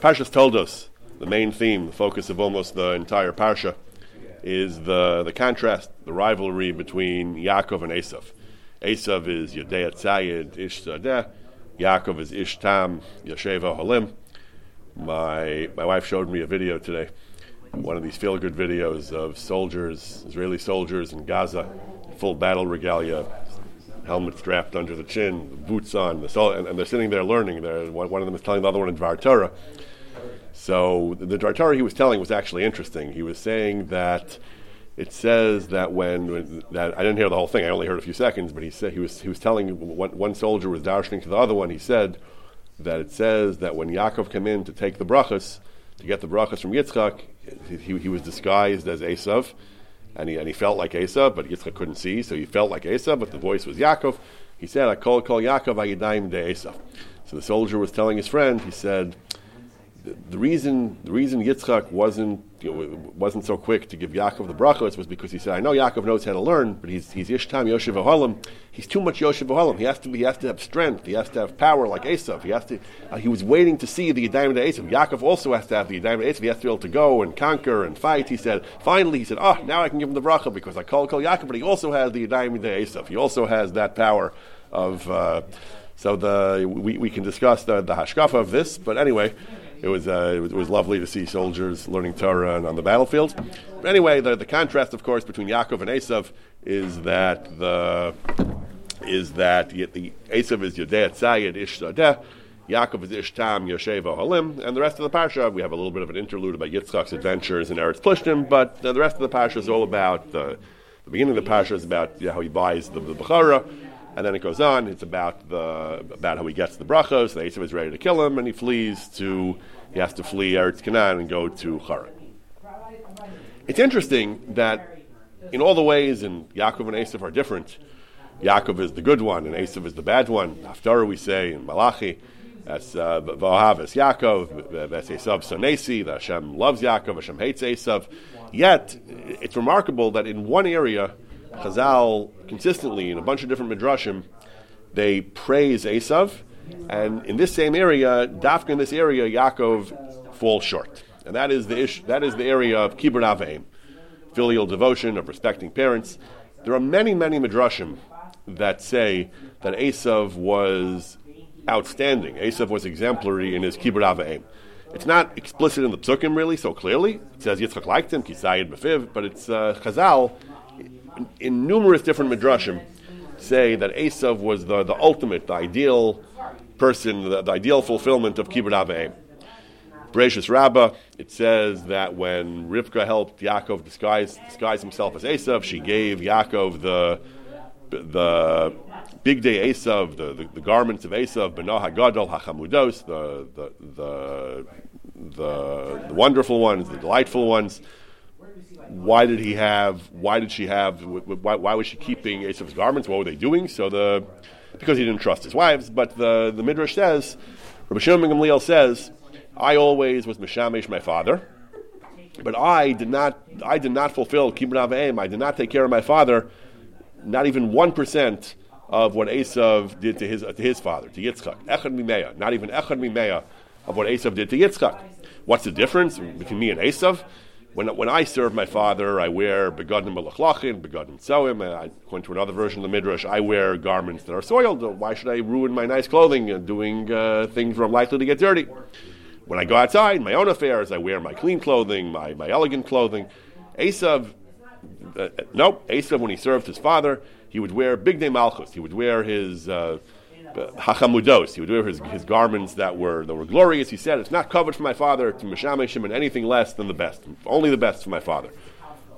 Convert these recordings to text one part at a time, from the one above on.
Parshas Toldos the main theme, the focus of almost the entire parsha, is the the contrast, the rivalry between Yaakov and Esav. Esav is Yodea Tzayid Ish Zadeh. Yaakov is Ish Tam Yasheva Halim. My my wife showed me a video today, one of these feel good videos of soldiers, Israeli soldiers in Gaza, full battle regalia, helmet strapped under the chin, boots on, and, and, they're sitting there learning. They're, one, one, of them is telling the other one in Dvar Torah. So the, the Dvar Torah he was telling was actually interesting. He was saying that it says that when, that I didn't hear the whole thing. I only heard a few seconds, but he said he was he was telling one, one soldier was darshaning to the other one. He said that it says that when Yaakov came in to take the brachas to get the brachas from Yitzchak, he, he was disguised as Esav and he, and he felt like Esav, but Yitzchak couldn't see, so he felt like Esav, but the voice was Yaakov. He said, I call, call Yaakov Ayadayim de Esav. So the soldier was telling his friend, he said, the, the reason the reason Yitzchak wasn't you know, wasn't so quick to give Yaakov the brachos was because he said, I know Yaakov knows how to learn, but he's he's Ishtam Yoshev Ohalim. He's too much Yoshev Ohalim. He has to he has to have strength. He has to have power like Esav. He has to. Uh, he was waiting to see the Yadayim de Esav. Yaakov also has to have the Yadayim de Esav. He has to be able to go and conquer and fight. He said. Finally, he said, Oh, now I can give him the bracha because I call call Yaakov, but he also has the Yadayim de Esav. He also has that power of. Uh, so the we, we can discuss the, the hashkafa of this, but anyway, it was, uh, it was, it was lovely to see soldiers learning Torah and on the battlefield. But anyway, the, the contrast, of course, between Yaakov and Esav is that the is that the, Esav is Yodeh Tzayid Ish Zadeh, Yaakov is Ish Tam Yosheva Halim, and the rest of the parsha we have a little bit of an interlude about Yitzchak's adventures in Eretz Plishtim, but uh, the rest of the parsha is all about the, the beginning of the parsha is about know, how he buys the, the Bechara, and then it goes on. It's about the about how he gets the brachos. The Esav is ready to kill him, and he flees to he has to flee Eretz Canaan and go to Haran. It's interesting that in all the ways, and Yaakov and Esav are different. Yaakov is the good one, and Esav is the bad one. Haftarah we say in Malachi. That's uh, Yaakov, that's Esav Sonesi, that Hashem loves Yaakov, Hashem hates Esav. Yet, it's remarkable that in one area, Chazal consistently in a bunch of different midrashim, they praise Esav, and in this same area, Dafka in this area, Yaakov falls short, and that is the ish, that is the area of kibbur aveim, filial devotion of respecting parents. There are many, many midrashim that say that Esav was outstanding. Esav was exemplary in his kibbur aveim. It's not explicit in the psukim really so clearly. It says Yitzchak liked him, kisayid befiv, but it's uh, Chazal in numerous different midrashim say that Esav was the, the ultimate, the ideal person, the, the ideal fulfillment of Kibbut Aveim. Bereshis Rabbah, it says that when Rivka helped Yaakov disguise, disguise himself as Esav, she gave Yaakov the the bigdei Esav, the, the, the garments of Esav, Benah Hagadol Hachamudos, the the, the the the wonderful ones, the delightful ones why did he have? Why did she have? Why, why was she keeping Esav's garments? What were they doing? So the because he didn't trust his wives. But the the midrash says, Rabbi Shimon Gamliel says, I always was mishamish my father, but I did not. I did not fulfill kibbud aveim. I did not take care of my father. Not even one percent of what Esav did to his to his father, to Yitzchak. Echad mimeya. Not even echad mimeya of what Esav did to Yitzchak. What's the difference between me and Esav? When, when I serve my father, I wear begadim malachlachin, begadim tzoim. According to another version of the midrash, I wear garments that are soiled. Why should I ruin my nice clothing and doing uh, things where I'm likely to get dirty? When I go outside, my own affairs, I wear my clean clothing, my, my elegant clothing. Esav, uh, nope, Esav, when he served his father, he would wear bigdei malchus. He would wear his. Uh, hachamudos. He would wear his, his garments that were that were glorious. He said, "It's not covered for my father to mishameshim and anything less than the best. Only the best for my father."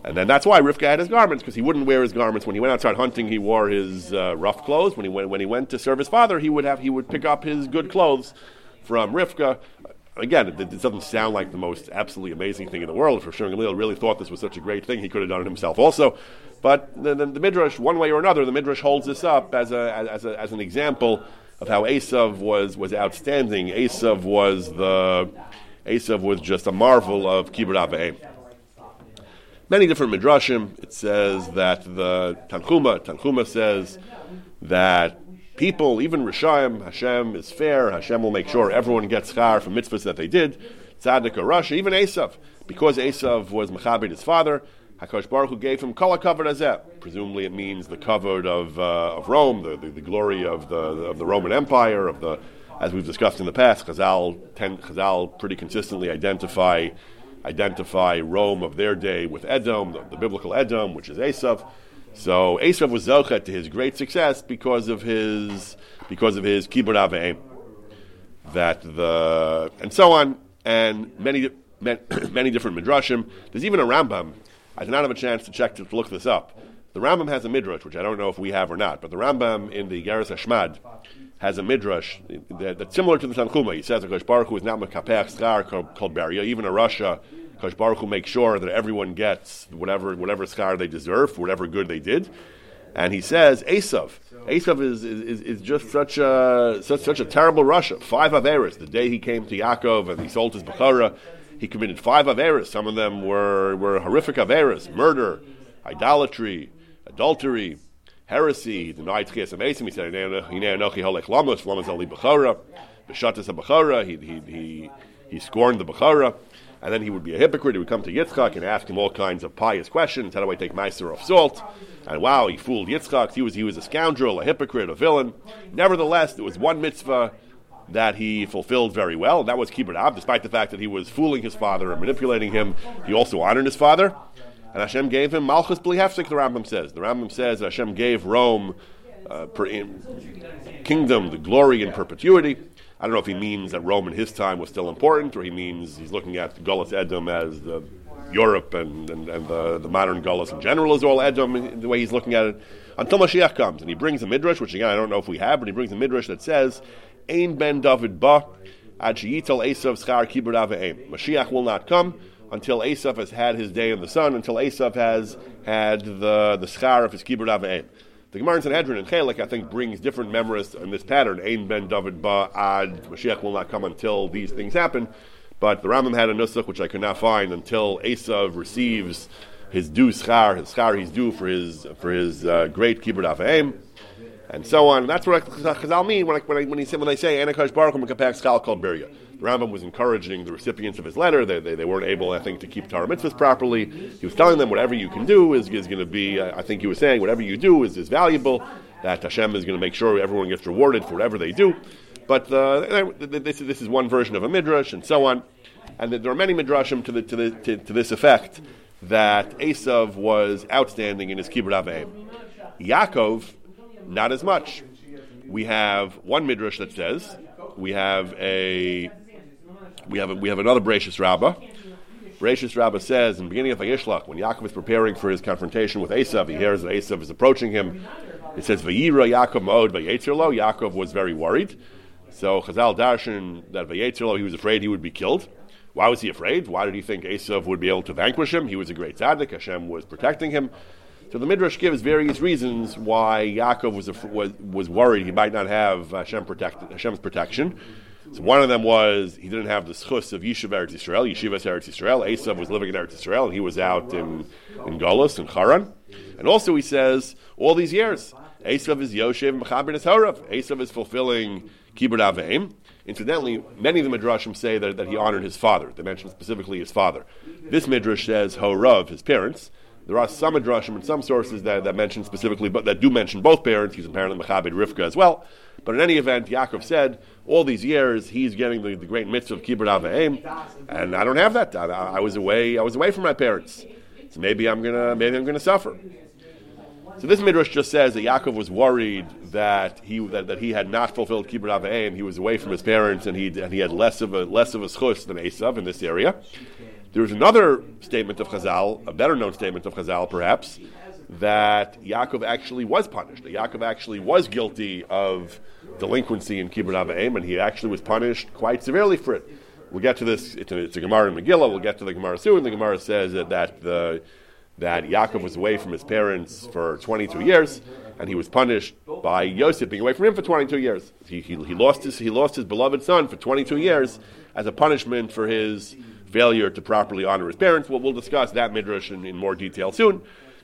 And then that's why Rivka had his garments because he wouldn't wear his garments when he went outside hunting. He wore his uh, rough clothes. When he went when he went to serve his father, he would have he would pick up his good clothes from Rivka. Again, it, it doesn't sound like the most absolutely amazing thing in the world. For sure, Gamliel really thought this was such a great thing, he could have done it himself also. But the, the, the, Midrash, one way or another, the Midrash holds this up as, a, as, a, as an example of how Esav was, was outstanding. Esav was the Esav was just a marvel of Kibbut Aveim. Many different midrashim. It says that the Tanchuma Tanchuma says that people, even Rishayim, Hashem is fair. Hashem will make sure everyone gets schar from mitzvahs that they did. Tzaddik or Rasha, even Esav, because Esav was Mechabit his father. Hakadosh Baruch Hu gave him kol covered azeh. Presumably, it means the covered of uh, of Rome, the, the, the, glory of the of the Roman Empire, of the as we've discussed in the past. Chazal, ten, Chazal pretty consistently identify identify Rome of their day with Edom, the, the biblical Edom, which is Esav. So Esav was zochet to his great success because of his because of his kibbud aveim. That the and so on and many many different midrashim. There's even a Rambam. I did not have a chance to check to, to look this up. The Rambam has a midrash, which I don't know if we have or not, but the Rambam in the Geras Hashmad has a midrash that, that's similar to the Tanchuma. He says that Baruch Hu is not mekapech schar called Beria. Even in Rasha, Kosh Baruch Hu makes sure that everyone gets whatever whatever schar they deserve for whatever good they did. And he says, Esav. Esav is, is, is just such a such, such a terrible Rasha. Five Averas. The day he came to Yaakov and he sold his Bechara, he committed five Averas. Some of them were, were horrific Averas murder, idolatry, adultery, heresy. He denied Tchias Amesim. He said, Hinei Anochi Holech Lamos, Lamos Ali Bechara, Beshatas Bechara. He, he, he, he scorned the Bechara and then he would be a hypocrite. He would come to Yitzchak and ask him all kinds of pious questions. How do I take Meiser off salt? And wow, he fooled Yitzchak. He was, he was a scoundrel, a hypocrite, a villain. Nevertheless, there was one mitzvah that he fulfilled very well, and that was Kibbutz despite the fact that he was fooling his father and manipulating him. He also honored his father. And Hashem gave him Malchus Blihefsik, the Rambam says. The Rambam says that Hashem gave Rome uh, per, kingdom, the glory in perpetuity. I don't know if he means that Rome in his time was still important, or he means he's looking at Gullus Edom as the Europe and, and, and the, the modern Gullus in general is all Edom, the way he's looking at it, until Mashiach comes. And he brings a midrash, which again I don't know if we have, but he brings a midrash that says, Ein ben David ba, ad sheyitel Esav schar kibur Mashiach will not come until Esav has had his day in the sun, until Esav has had the, the schar of his kibur aveim. The Gemara in Sanhedrin and Chelik, I think, brings different memories in this pattern. Ein ben David ba ad Mashiach will not come until these things happen. But the Rambam had a nusach which I could not find until Esav receives his due schar, his schar he's due for his for his uh, great kibbud avaim, and so on. That's what Chazal mean when I, when, I, when, he when they say Anakash Baruch Mekapak Skal called Birya. The Rambam was encouraging the recipients of his letter. They, they, they, weren't able, I think, to keep Torah mitzvahs properly. He was telling them whatever you can do is, is going to be, I think he was saying, whatever you do is, is valuable, that Hashem is going to make sure everyone gets rewarded for whatever they do. But uh, this, this is one version of a midrash, and so on. And there are many midrashim to, the, to, the, to, to this effect that Esav was outstanding in his kibbutz. Yaakov, not as much. We have one midrash that says we have a we have a, we have another Bereshis Rabbah. Bereshis Rabbah says in the beginning of Vayishlach, when Yaakov is preparing for his confrontation with Esav, he hears that Esav is approaching him. It says Vayira Yaakov Mod Vayetzirlo. Yaakov was very worried. So Chazal Darshan that Vayetzirlo, he was afraid he would be killed. Why was he afraid? Why did he think Esav would be able to vanquish him? He was a great tzaddik. Hashem was protecting him. So the Midrash gives various reasons why Yaakov was, was, was worried he might not have Hashem protect, Hashem's protection. So one of them was he didn't have the schus of Yishuv Eretz Yisrael, Yeshivas Eretz Yisrael. Esav was living in Eretz Yisrael, and he was out in, in Golos and Haran. And also he says, all these years, Esav is Yoshev Mechaber Harav. Esav is fulfilling Kibbud Aveim. Incidentally, many of the Midrashim say that, that he honored his father. They mention specifically his father. This Midrash says Horav, his parents. There are some Midrashim and some sources that, that mention specifically, but that do mention both parents. He's apparently Mechabed Rivka as well. But in any event, Yaakov said, all these years he's getting the, the great mitzvah of kibbud aveim, and I don't have that. I, I, was away. I was away from my parents, so maybe I'm gonna maybe I'm gonna suffer. So this midrash just says that Yaakov was worried that he that, that he had not fulfilled kibbud aveim. He was away from his parents, and he and he had less of a less of a schus than Esav in this area. There is another statement of Chazal, a better known statement of Chazal, perhaps, that Yaakov actually was punished. That Yaakov actually was guilty of delinquency in Kibbud Avayim, and he actually was punished quite severely for it. We'll get to this. It's a, it's a Gemara in Megillah. We'll get to the Gemara soon. The Gemara says that, that the that Yaakov was away from his parents for 22 years, and he was punished by Yosef being away from him for 22 years. He, he, he, lost his he lost his beloved son for 22 years as a punishment for his failure to properly honor his parents. Well, we'll discuss that midrash in, in more detail soon.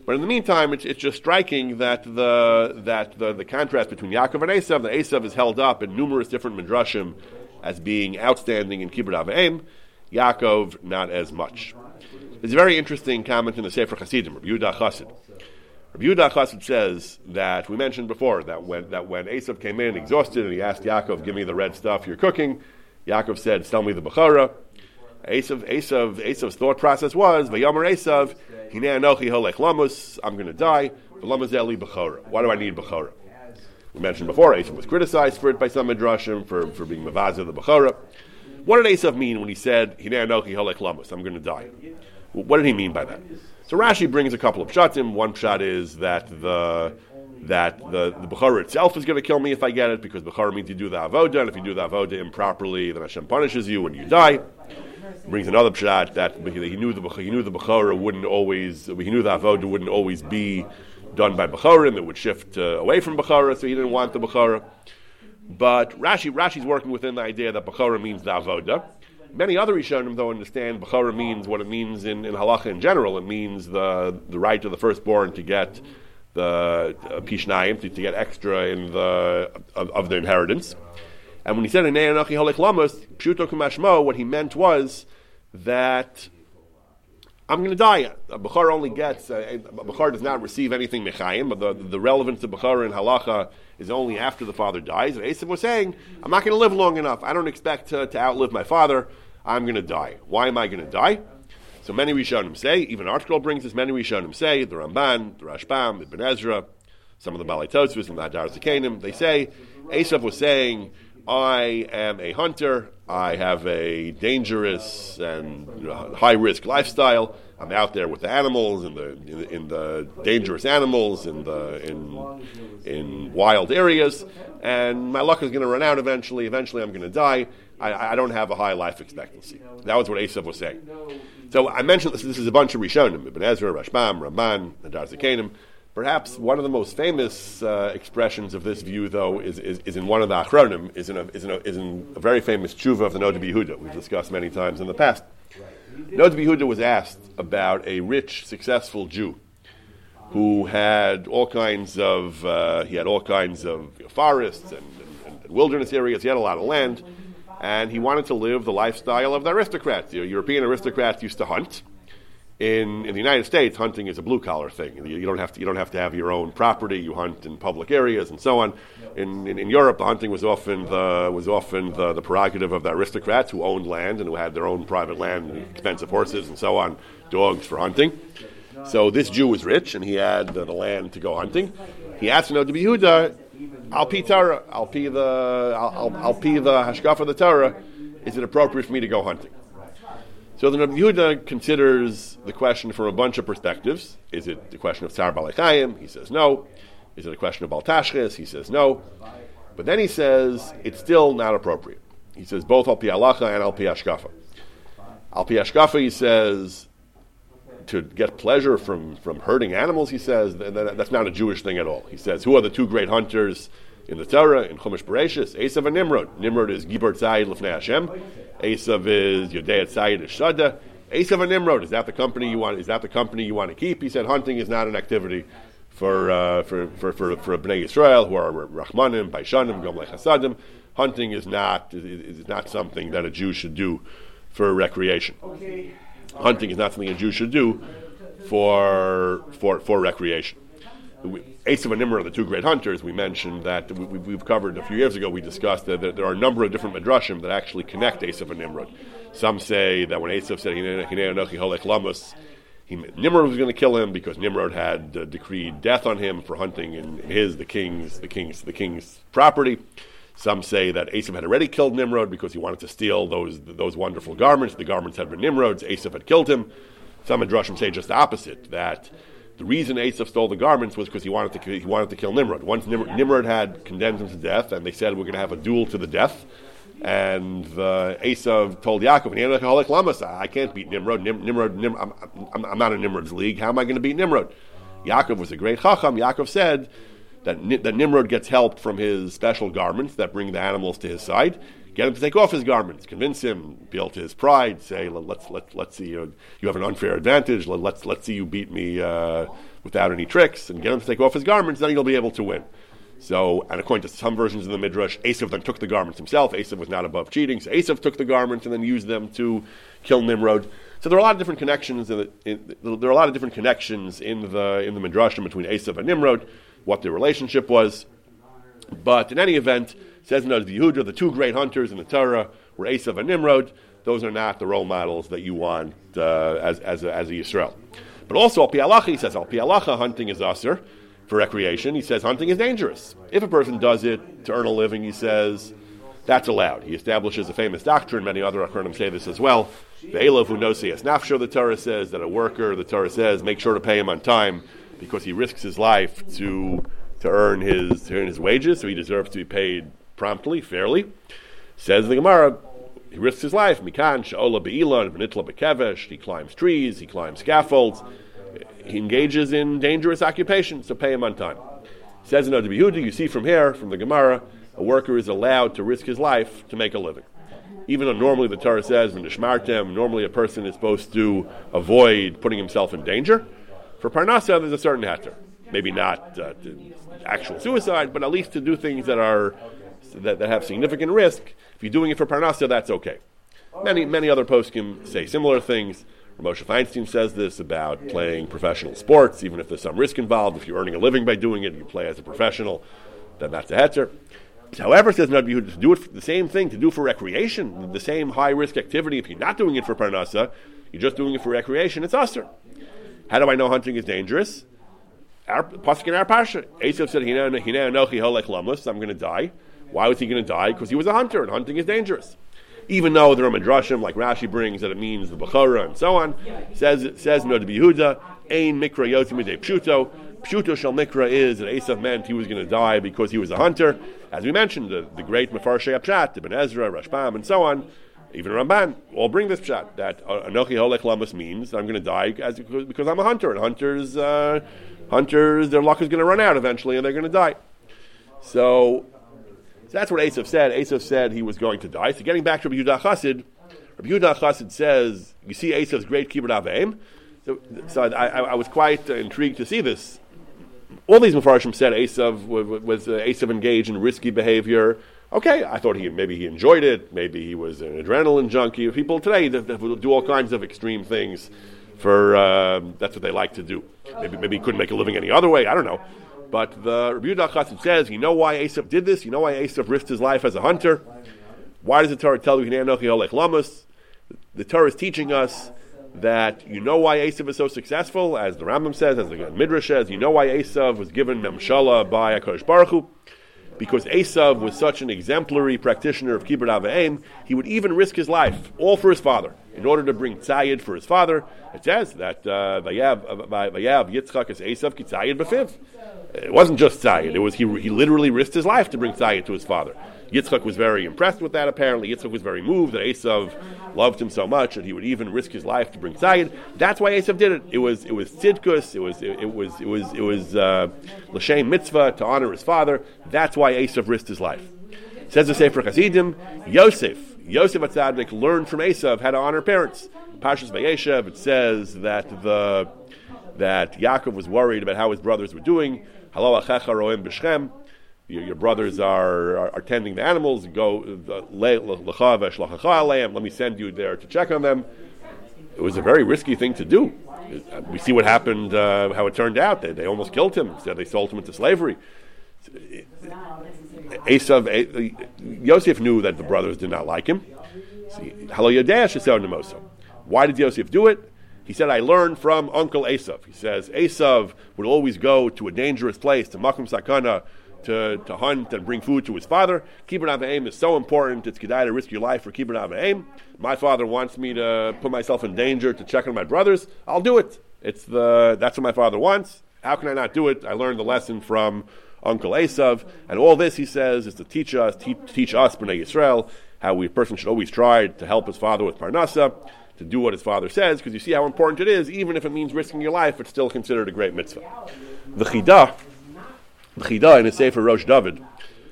But in the meantime, it's, it's just striking that the that the, the contrast between Yaakov and Esav, the Esav is held up in numerous different midrashim as being outstanding in Kibbud Avim, Yaakov not as much. There's a very interesting comment in the Sefer Hasidim, Rabbi Yehuda Chassid. Rabbi Yehuda Chassid says that we mentioned before that when that when Esav came in exhausted and he asked Yaakov, "Give me the red stuff you're cooking," Yaakov said, "Sell me the bechara." Esav, Esav, Esav's thought process was, "Vayomer Esav, Hinei anochi holech lamus. I'm going to die. V'lamazeli bechara. Why do I need bechara? We mentioned before, Esav was criticized for it by some midrashim for, for being mavaza the bechara. What did Esav mean when he said, Hinei anochi holech lamus? I'm going to die. What did he mean by that? So Rashi brings a couple of pshatim. One shot is that the that the, the Bechara itself is going to kill me if I get it, because Bechara means you do the Avodah, and if you do the Avodah improperly, then Hashem punishes you when you die brings another pshat that he knew the he knew the bechara wouldn't always he knew the avodah wouldn't always be done by becharim; it would shift uh, away from bechara, so he didn't want the bechara. But Rashi Rashi's working within the idea that bechara means the avodah. Many other Rishonim, though, understand bechara means what it means in, in halacha in general. It means the the right of the firstborn to get the uh, pishnayim to, to, get extra in the of, of the inheritance. And when he said Anachi Halech Lamas, Pshuto Kumashmo, what he meant was that I'm going to die. A Bukhar only gets, uh, Bukhar does not receive anything Mechayim, but the, the relevance of Bukhar in Halacha is only after the father dies. And Esav was saying, I'm not going to live long enough. I don't expect to, to outlive my father. I'm going to die. Why am I going to die? So many Rishonim say, even ArtScroll brings this, many Rishonim say, the Ramban, the Rashbam, Ibn Ezra, some of the Balei and the Hadar Zakanim, they say, Esav was saying, I am a hunter. I have a dangerous and uh, high risk lifestyle. I'm out there with the animals in the in, in, the dangerous animals in the in in wild areas, and my luck is going to run out eventually. Eventually, I'm going to die. I, I, don't have a high life expectancy. That was what Esav was saying. So I mentioned this. This is a bunch of Rishonim: Ibn Ezra, Rashbam, Ramban, and Zakanim. Perhaps one of the most famous uh, expressions of this view, though, is, is, is, in one of the Achronim, is in a, is in a, is in a very famous tshuva of the Noda B'Yehuda, we've discussed many times in the past. Noda B'Yehuda was asked about a rich, successful Jew who had all kinds of, uh, he had all kinds of forests and, and, and, wilderness areas, he had a lot of land, and he wanted to live the lifestyle of the aristocrats. Know, European aristocrats used to hunt, in, in the United States, hunting is a blue collar thing. You, you, don't have to, you don't have to have your own property. You hunt in public areas and so on. In, in, in Europe, the hunting was often the was often the, the, prerogative of the aristocrats who owned land and who had their own private land, and expensive horses and so on, dogs for hunting. So this Jew was rich and he had the, the land to go hunting. He asked Noda B'Yehuda, "I'll pee Torah. I'll pee the I'll, I'll, I'll pee the hashkafa of the Torah. Is it appropriate for me to go hunting?" So the Rabbi Yehuda considers the question from a bunch of perspectives. Is it the question of Tsar Balechayim? He says no. Is it a question of Baltashches? He says no. But then he says it's still not appropriate. He says both al pi halacha and al pi hashkafa. Al pi hashkafa, he says, to get pleasure from, from herding animals, he says, that, that, that's not a Jewish thing at all. He says, who are the two great hunters in the Torah, in Chumash Bereshis? Esav and Nimrod. Nimrod is Gibor Tzayid Lefnei Hashem. Esav is Yodei Tzayid Shada. Esav and Nimrod, is that the company you want? Is that the company you want to keep? He said, hunting is not an activity for uh, for for for, for Bnei Israel who are Rahmanim, Baishanim, Gomlei Chasadim. Hunting is not is, is not something that a Jew should do for recreation. Okay. Hunting is not something a Jew should do for for for recreation. Esav and Nimrod the two great hunters. We mentioned that we, have covered a few years ago. We discussed that there are a number of different midrashim that actually connect Esav and Nimrod. Some say that when Esav said Lamus, he, Nimrod was going to kill him because Nimrod had uh, decreed death on him for hunting in his the king's the king's the king's property. Some say that Esav had already killed Nimrod because he wanted to steal those those wonderful garments. The garments had been Nimrod's. Esav had killed him. Some midrashim say just the opposite that the reason Esav stole the garments was because he wanted to he wanted to kill Nimrod. Once Nimrod, Nimrod had condemned him to death, and they said we're going to have a duel to the death. And uh, Esav told Yaakov, "I can't beat Nimrod. Nim, Nimrod, Nim, I'm, I'm, I'm, not in Nimrod's league. How am I going to beat Nimrod?" Yaakov was a great chacham. Yaakov said that, that Nimrod gets help from his special garments that bring the animals to his side. Get him to take off his garments, convince him, appeal to his pride, say, let's, let's, let's see, you, you have an unfair advantage, let, let's, let's see you beat me uh, without any tricks, and get him to take off his garments, then you'll be able to win. So, and according to some versions of the Midrash, Esav then took the garments himself. Esav was not above cheating, so Esav took the garments and then used them to kill Nimrod. So there are a lot of different connections. In the, in, there are a lot of different connections in the in the Midrashim between Esav and Nimrod, what their relationship was. But in any event, says Noda B'Yehuda, the two great hunters in the Torah were Esav and Nimrod. Those are not the role models that you want uh, as, as, a, as a Yisrael. But also, Al Pi he says, Al Pi hunting is usr for recreation. He says hunting is dangerous. If a person does it to earn a living, he says that's allowed. He establishes a famous doctrine. Many other Acharonim say this as well. Ve'elov unosias nafsho, the Torah says that a worker, the Torah says, make sure to pay him on time because he risks his life to to earn his to earn his wages, so he deserves to be paid promptly, fairly. Says the Gemara, he risks his life. Mikan sha'ola be'ilan v'nitla bekevesh. He climbs trees. He climbs scaffolds he engages in dangerous occupations, so pay him on time. says in Yehuda, you see from here, from the Gemara, a worker is allowed to risk his life to make a living. Even though normally the Torah says, in Nishmartem, normally a person is supposed to avoid putting himself in danger. For Parnasa, there's a certain hatter. Maybe not uh, actual suicide, but at least to do things that are that, that have significant risk. If you're doing it for Parnasa, that's okay. Many many other poskim say similar things. Moshe Feinstein says this about playing professional sports, even if there's some risk involved. If you're earning a living by doing it, you play as a professional, then that's a hetzer. However, says Noda B'Yehuda, to do it for the same thing, to do for recreation, the same high risk activity. If you're not doing it for parnasa, you're just doing it for recreation. It's usher. How do I know hunting is dangerous? Our pasuk in our parsha, Esav said, "Hina anochi holech lamus." I'm going to die. Why was he going to die? Because he was a hunter, and hunting is dangerous even though there are midrashim like Rashi brings that it means the Bechara and so on, says says Noda B'Yehuda, Ein Mikra Yotimide Pshuto. Pshuto Shal Mikra is that Esav meant he was going to die because he was a hunter. As we mentioned, the, the great Mefarshei Pshat, Ibn Ezra, Rashbam, and so on, even Ramban, all bring this pshat that uh, Anochi Holech Lamas means I'm going to die as, because I'm a hunter, and hunters, uh, hunters, their luck is going to run out eventually, and they're going to die. So so that's what Esav said. Esav said he was going to die. So getting back to Rabbi Yehuda Chassid, Rabbi Yehuda Chassid says, you see Esav's great kibbut aveim. So, so I, I, was quite uh, intrigued to see this. All these Mepharshim said Esav was, was uh, engaged in risky behavior. Okay, I thought he maybe he enjoyed it. Maybe he was an adrenaline junkie. People today that, that do all kinds of extreme things. For uh, that's what they like to do. Maybe maybe he couldn't make a living any other way. I don't know. But the Rabbi Yehuda says, you know why Esav did this? You know why Esav risked his life as a hunter? Why does the Torah tell you The Torah is teaching us that you know why Esav is so successful, as the Rambam says, as the Midrash says, you know why Esav was given Memshala by HaKadosh Baruch Hu, because Esav was such an exemplary practitioner of Kibbut Avayim, he would even risk his life, all for his father in order to bring tzayid for his father. It says that uh, Vayav uh, Yitzchak is Esav Kitzayid Befiv. It wasn't just tzayid; it was he, he literally risked his life to bring tzayid to his father. Yitzchak was very impressed with that. Apparently, Yitzchak was very moved that Esav loved him so much that he would even risk his life to bring tzayid. That's why Esav did it. It was it was tzidkus. It was it, it was it was it was uh, l'shem mitzvah to honor his father. That's why Esav risked his life. Says the Sefer Chassidim, Yosef Yosef Atzadik learned from Esav how to honor parents. Pashas Vayeshev, it says that the that Yaakov was worried about how his brothers were doing. Halo achecha roim b'Shechem. Your, brothers are, are, are, tending the animals. Go let me send you there to check on them. It was a very risky thing to do. We see what happened, uh, how it turned out. They, they almost killed him. Said they sold him into slavery. Esav, Yosef knew that the brothers did not like him. Oh, Why did Yosef do it? He said, I learned from Uncle Esav. He says, Esav would always go to a dangerous place, to Makum Sakana, to, to hunt and bring food to his father. Kibbut Aim is so important. It's kedai to risk your life for Kibbut Aim. My father wants me to put myself in danger to check on my brothers. I'll do it. It's the, that's what my father wants. How can I not do it? I learned the lesson from Uncle Esav. And all this, he says, is to teach us, te- teach us, Bnei Yisrael, how a person should always try to help his father with Parnasa, to do what his father says, because you see how important it is, even if it means risking your life, it's still considered a great mitzvah. The Chidah, the Chidah in his Sefer Rosh David,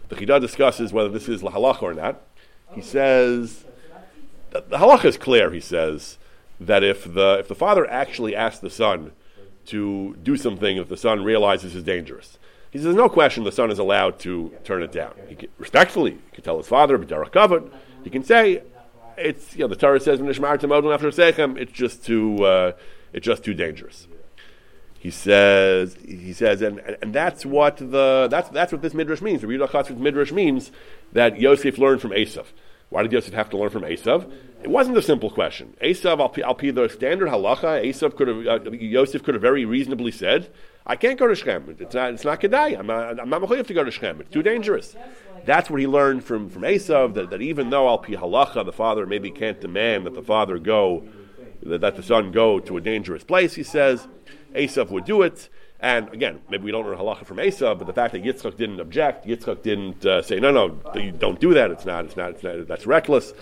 the Chidah discusses whether this is lahalach or not. he says the, the halacha is clear. He says that if the if the father actually asks the son to do something if the son realizes is dangerous, he says no question the son is allowed to turn it down. He can, respectfully, he can tell his father, but covered. He can say, it's you know the Torah says after sechem, it's just too uh, it's just too dangerous. He says he says and, and that's what the that's that's what this midrash means. The Chatz's midrash means that Yosef learned from Esav. Why did Yosef have to learn from Esav? It wasn't a simple question. Esav, I'll, I'll the standard halacha. Esav could have uh, Yosef could have very reasonably said, "I can't go to Shechem. It's not it's not kedai. I'm not I'm to go to Shechem. It's too dangerous." That's what he learned from, from Esav, that, that even though al pi halacha, the father maybe can't demand that the father go, that, that the son go to a dangerous place, he says, Esav would do it. And again, maybe we don't learn halacha from Esav, but the fact that Yitzchak didn't object, Yitzchak didn't uh, say, no, no, you don't do that. It's not, it's not, it's not that's reckless.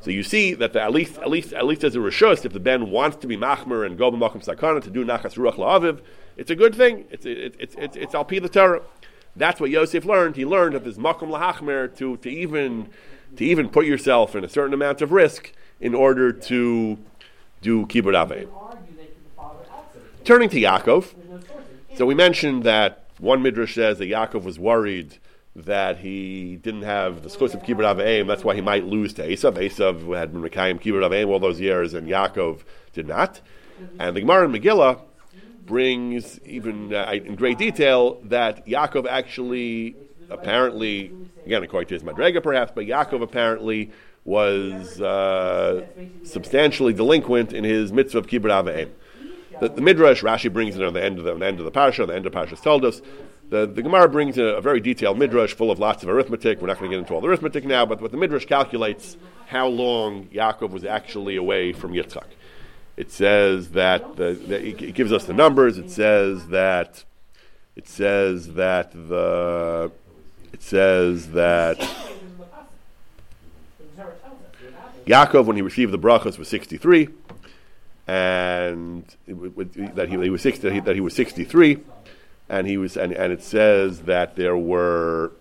So you see that the, at least, at least, at least as a rishus, if the ben wants to be machmer and go b'makom sakana to do nachas ruach la'aviv, it's a good thing. It's it's it's it's, it's al the Torah. That's what Yosef learned. He learned of his makom lahachmer to to even to even put yourself in a certain amount of risk in order to do kibbut avein. Turning to Yaakov, so we mentioned that one midrash says that Yaakov was worried that he didn't have the schus of kibbut avein. That's why he might lose to Esav. Esav had been Mekayim kibbut avein all those years, and Yaakov did not. And the Gemara in Megillah brings even uh, in great detail that Yaakov actually, apparently, again according to his Madrega perhaps, but Yaakov apparently was uh, substantially delinquent in his mitzvah of kibbut avayim. The, the, Midrash Rashi brings it on the end of the, the end of the parsha, the end of Parshas Toldos. The, the Gemara brings a, a, very detailed midrash full of lots of arithmetic. We're not going to get into all the arithmetic now, but, but the midrash calculates how long Yaakov was actually away from Yitzchak. It says that, the, that it gives us the numbers. It says that it says that the it says that Yaakov, when he received the brachas, was sixty-three, and that he, he was 60, that, he, that he was sixty-three, and he was, and, and it says that there were,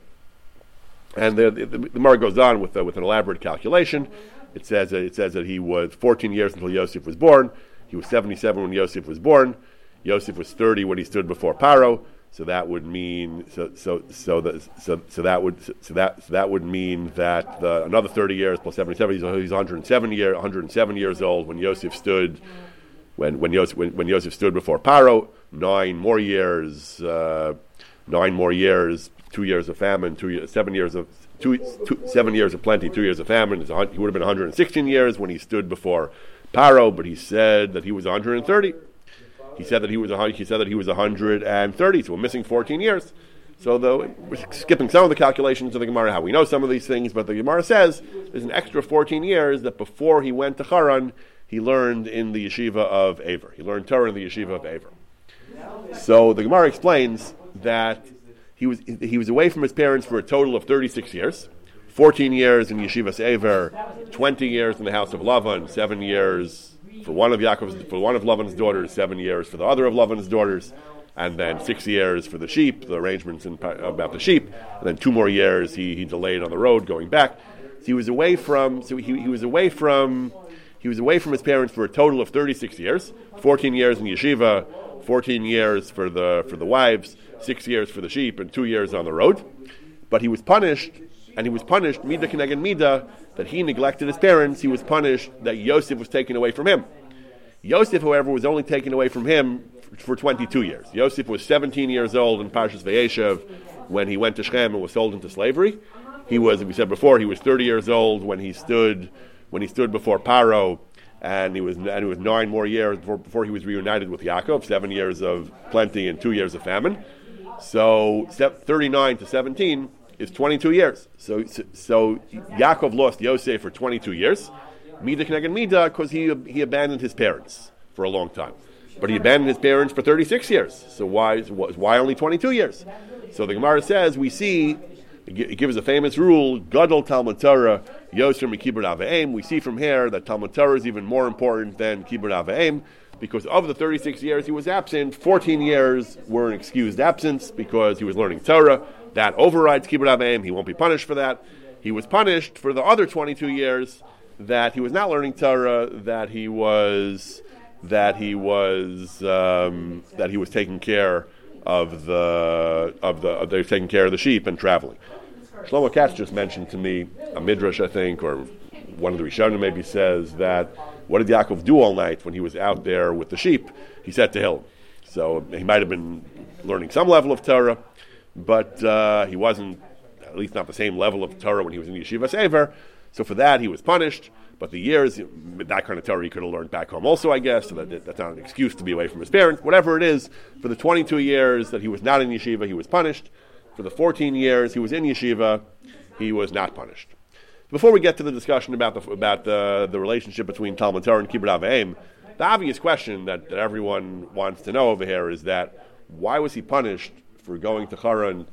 and the, the, the Mar goes on with uh, with an elaborate calculation it says that, it says that he was 14 years until Yosef was born. He was 77 when Yosef was born. Yosef was 30 when he stood before Paro. So that would mean so so so that so, so that would so that so that would mean that the, another 30 years plus 77 he's, he's 107 year 107 years old when Yosef stood when when Yosef when, when Yosef stood before Paro nine more years uh, nine more years two years of famine two years, seven years of two, two, seven years of plenty, two years of famine. He would have been 116 years when he stood before Paro, but he said that he was 130. He said that he was a, he said that he was 130, so we're missing 14 years. So the, we're skipping some of the calculations of the Gemara, how we know some of these things, but the Gemara says there's an extra 14 years that before he went to Haran, he learned in the yeshiva of Aver. He learned Torah in the yeshiva of Aver. So the Gemara explains that he was, he was away from his parents for a total of 36 years. 14 years in Yeshivas Ever, 20 years in the house of Lavan, 7 years for one of Yaakov's, for one of Lavan's daughters, 7 years for the other of Lavan's daughters, and then 6 years for the sheep, the arrangements in, about the sheep, and then 2 more years he, he delayed on the road going back. So he was away from so he, he was away from he was away from his parents for a total of 36 years, 14 years in yeshiva, 14 years for the for the wives, six years for the sheep and two years on the road. But he was punished, and he was punished, Mida Keneged Mida, that he neglected his parents. He was punished that Yosef was taken away from him. Yosef, however, was only taken away from him for 22 years. Yosef was 17 years old in Parshas Vayeshev when he went to Shechem and was sold into slavery. He was, as we said before, he was 30 years old when he stood when he stood before Paro and he was and it was nine more years before, before, he was reunited with Yaakov, seven years of plenty and two years of famine. So 39 to 17 is 22 years. So, so, Yaakov lost Yosef for 22 years. Mida Kneged Mida because he, he abandoned his parents for a long time. But he abandoned his parents for 36 years. So why, why only 22 years? So the Gemara says, we see, it gives a famous rule, Gadol Talmud Torah, Yosef Kibbut Aveim. We see from here that Talmud Torah is even more important than Kibbut Aveim because of the 36 years he was absent, 14 years were an excused absence because he was learning Torah. That overrides Kibbut Aveim. He won't be punished for that. he was punished for the other 22 years that he was not learning Torah, that he was that he was um, that he was taking care of the of the of, they taking care of the sheep and traveling. Shlomo Katz just mentioned to me a midrash, I think, or one of the Rishonim maybe says that what did Yaakov do all night when he was out there with the sheep? He said to Hill. So he might have been learning some level of Torah, but uh, he wasn't, at least not the same level of Torah when he was in Yeshivas Ever. So for that, he was punished. But the years, that kind of Torah he could have learned back home also, I guess. So that, that's not an excuse to be away from his parents. Whatever it is, for the 22 years that he was not in yeshiva, he was punished. For the 14 years he was in yeshiva, he was not punished. Before we get to the discussion about the, about the, the relationship between Talmud Torah and Kibbud Avim, the obvious question that, that everyone wants to know over here is that why was he punished for going to Haran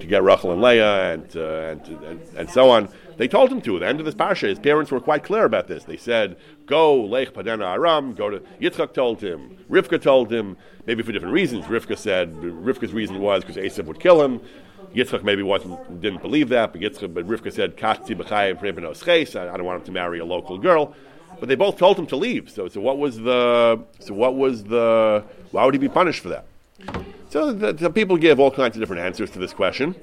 to get Rachel and Leah and, uh, and, and, and, so on. They told him to. At the end of this parsha, his parents were quite clear about this. They said, go, Lech Padana Aram, go to, Yitzchak told him, Rivka told him, maybe for different reasons. Rivka said, Rivka's reason was because Esav would kill him. Yitzchak maybe wasn't, didn't believe that, but, Yitzchak, but Rivka said, Katzi I don't want him to marry a local girl. But they both told him to leave. So, so what was the, so what was the, why would he be punished for that? So the, people give all kinds of different answers to this question.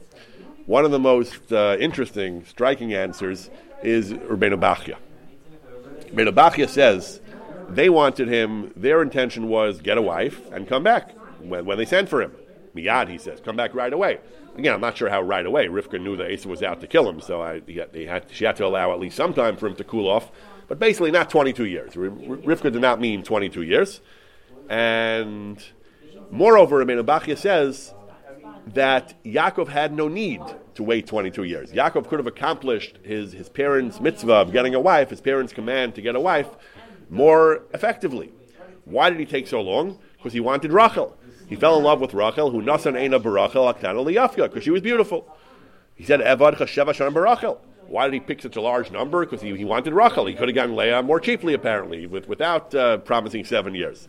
One of the most uh, interesting, striking answers is Rabbeinu Bachya. Rabbeinu Bachya says they wanted him, their intention was get a wife and come back when, when they sent for him. Miyad, he says, come back right away. Again, I'm not sure how right away. Rivka knew that Esav was out to kill him, so I, they had, she had to allow at least some time for him to cool off, but basically not 22 years. Rivka did not mean 22 years. And Moreover, Rabbeinu Bachya says that Yaakov had no need to wait 22 years. Yaakov could have accomplished his, his parents' mitzvah of getting a wife, his parents' command to get a wife, more effectively. Why did he take so long? Because he wanted Rachel. He fell in love with Rachel, who nasan eina barachel aktana because she was beautiful. He said, Evad chasheva shan barachel. Why did he pick such a large number? Because he, he wanted Rachel. He could have gotten Leah more cheaply, apparently, with, without uh, promising seven years.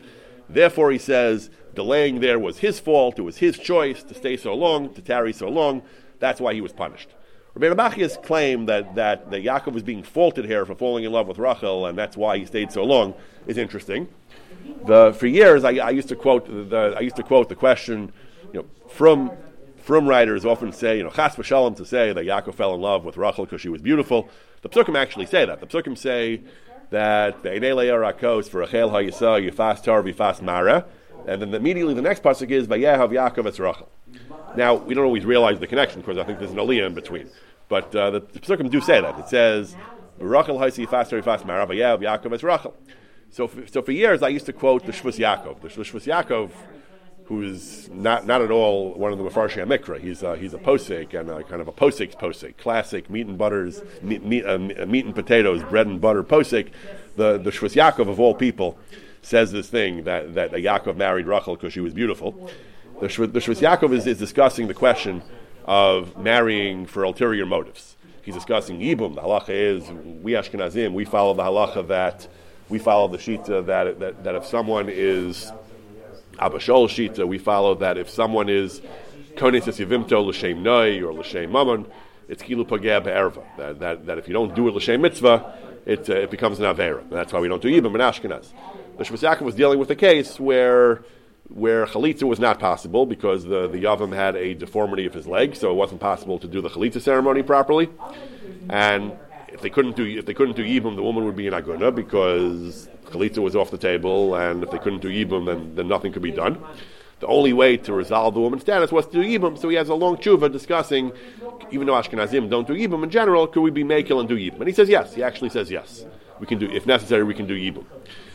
Therefore, he says, delaying there was his fault. It was his choice to stay so long, to tarry so long. That's why he was punished. Rabbi Bachya's claim that, that, that Yaakov was being faulted here for falling in love with Rachel, and that's why he stayed so long, is interesting. The, for years, I, I used to quote the, I used to quote the question, you know, from from writers often say, you know, chas v'shalom to say that Yaakov fell in love with Rachel because she was beautiful. The psukim actually say that. The psukim say that the Rakos for Rachel Hayisa Yifas Tar Vifas Mara, and then immediately the next pasuk is Vayehav Yaakov Es Rachel. Now we don't always realize the connection because I think there's an aliyah in between, but uh, the, the psukim do say that. It says Rachel Hayisa Yifas Tar Vifas Mara Vayehav Yaakov Es Rachel. So, for, so for years I used to quote the Shvus Yaakov. The Shvus Yaakov who's not, not at all one of the Mefarshei Mikra. He's a, he's a posek and a, kind of a posek's posek, classic meat and butters, meat, meat, uh, meat and potatoes, bread and butter posek. The the Shvus Yaakov of all people says this thing that that Yaakov married Rachel because she was beautiful. The Shvus, the Shvus Yaakov is, is discussing the question of marrying for ulterior motives. He's discussing Yibum. The halacha is we Ashkenazim we follow the halacha that we follow the shita that, that that if someone is Abashol Shita, we follow that if someone is Kones Yivimto L'Shem Noi or L'Shem Mammon, it's Kilu Pageh Be'erva. That, that, that if you don't do it L'Shem Mitzvah, it, uh, it becomes an Avera. That's why we don't do Yibam in Ashkenaz. The Shvus was dealing with a case where where chalitza was not possible because the, the Yavam had a deformity of his leg, so it wasn't possible to do the chalitza ceremony properly. And if they couldn't do if they couldn't do yibum, the woman would be in aguna because chalitza was off the table, and if they couldn't do yibum, then, then nothing could be done. The only way to resolve the woman's status was to do yibum. So he has a long tshuva discussing, even though Ashkenazim don't do yibum in general, could we be makil and do yibum? And he says yes. He actually says yes. We can do, if necessary, we can do yibum.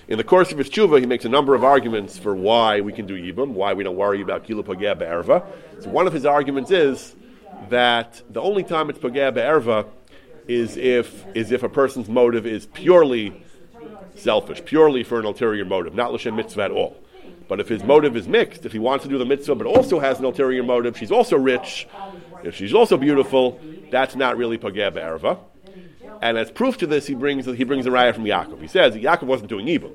In the course of his tshuva, he makes a number of arguments for why we can do yibum, why we don't worry about kilu pageh be'erva. So one of his arguments is that the only time it's pageh be'erva is if is if a person's motive is purely selfish, purely for an ulterior motive, not l'shem mitzvah at all. But if his motive is mixed, if he wants to do the mitzvah but also has an ulterior motive, she's also rich, if she's also beautiful, that's not really pageh be'erva. And as proof to this, he brings he brings a raya from Yaakov. He says Yaakov wasn't doing evil,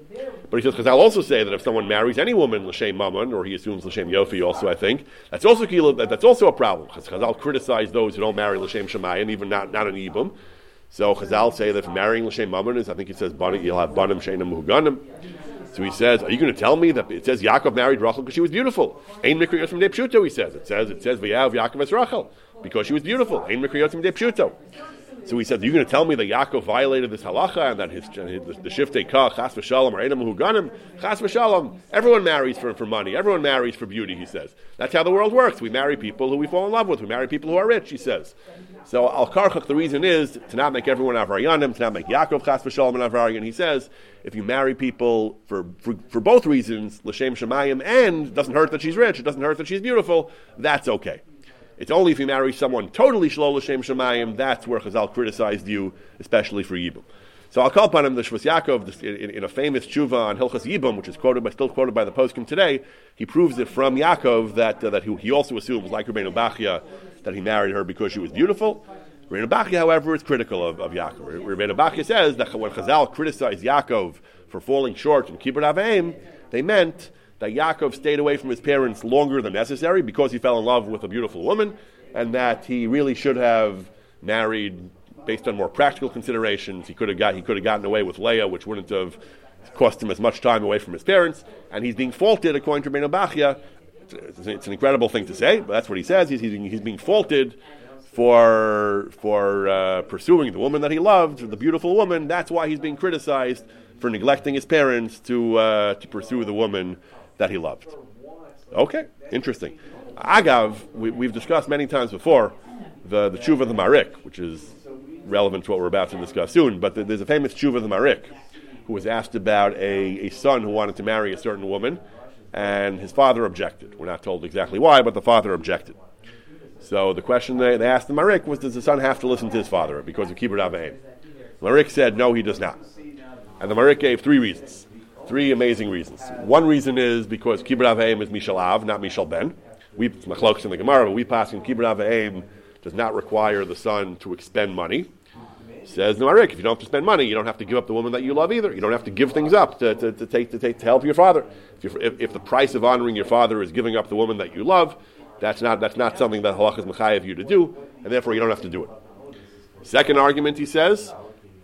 but he says, because I'll also say that if someone marries any woman l'shem mammon, or he assumes l'shem yofi, also I think that's also that's also a problem. Chazal criticize those who don't marry l'shem shemayim, even not not an ibum. So Chazal say that if marrying l'shem mammon is, I think he says, you'll have banim shenim muganim. So he says, "Are you going to tell me that it says Yaakov married Rachel because she was beautiful?" Ein mikriyot from he says. It says it says V'yav Yaakov es Rachel because she was beautiful. Ein mikriyot from. So he said, "You're going to tell me that Yaakov violated this halacha and that his, his the shiftei kach chas v'shalom or enam huganim chas v'shalom. Everyone marries for, for money. Everyone marries for beauty." He says. That's how the world works. We marry people who we fall in love with. We marry people who are rich. He says. So al karchach. The reason is to not make everyone avarayanim, to not make Yaakov chas v'shalom an avarayan. He says, if you marry people for, for, for both reasons, l'shem shemayim, and doesn't hurt that she's rich, it doesn't hurt that she's beautiful, that's okay. It's only if you marry someone totally shlo l'shem shemayim that's where Chazal criticized you, especially for yibum. So I'll call upon him the Shvus Yaakov in, in, a famous tshuva on Hilchas Yibum, which is quoted by, still quoted by the poskim today. He proves it from Yaakov that uh, that he, he, also assumes, like Rabbeinu Bachya, that he married her because she was beautiful. Rabbeinu Bachya, however, is critical of, of Yaakov. Rabbeinu Bachya says that when Chazal criticized Yaakov for falling short in Kibbud Aveim, they meant that Yaakov stayed away from his parents longer than necessary because he fell in love with a beautiful woman, and that he really should have married based on more practical considerations. He could have got he could have gotten away with Leah, which wouldn't have cost him as much time away from his parents, and he's being faulted according to Beno Bachya. It's, it's, an incredible thing to say, but that's what he says. He's, he's, he's being faulted for for uh, pursuing the woman that he loved, the beautiful woman. That's why he's being criticized for neglecting his parents to uh, to pursue the woman that he loved. Okay, interesting. Agav, we, have discussed many times before the, the tshuva of the Marik, which is relevant to what we're about to discuss soon, but there's a famous tshuva of the Marik who was asked about a, a son who wanted to marry a certain woman, and his father objected. We're not told exactly why, but the father objected. So the question they, they asked the Marik was, does the son have to listen to his father because of Kibbud Avayim? Marik said, no, he does not. And the Marik gave three reasons. Three amazing reasons. One reason is because Kibbud Avayim is Mishal Av, not Mishal Ben. We, it's Machlokes in the Gemara, but we pass in Kibbud Avayim does not require the son to expend money. Says Marik, if you don't have to spend money, you don't have to give up the woman that you love either. You don't have to give things up to, to, to take, to, take, to help your father. If, if, if, the price of honoring your father is giving up the woman that you love, that's not, that's not something that halach is mechayev you to do, and therefore you don't have to do it. Second argument, he says,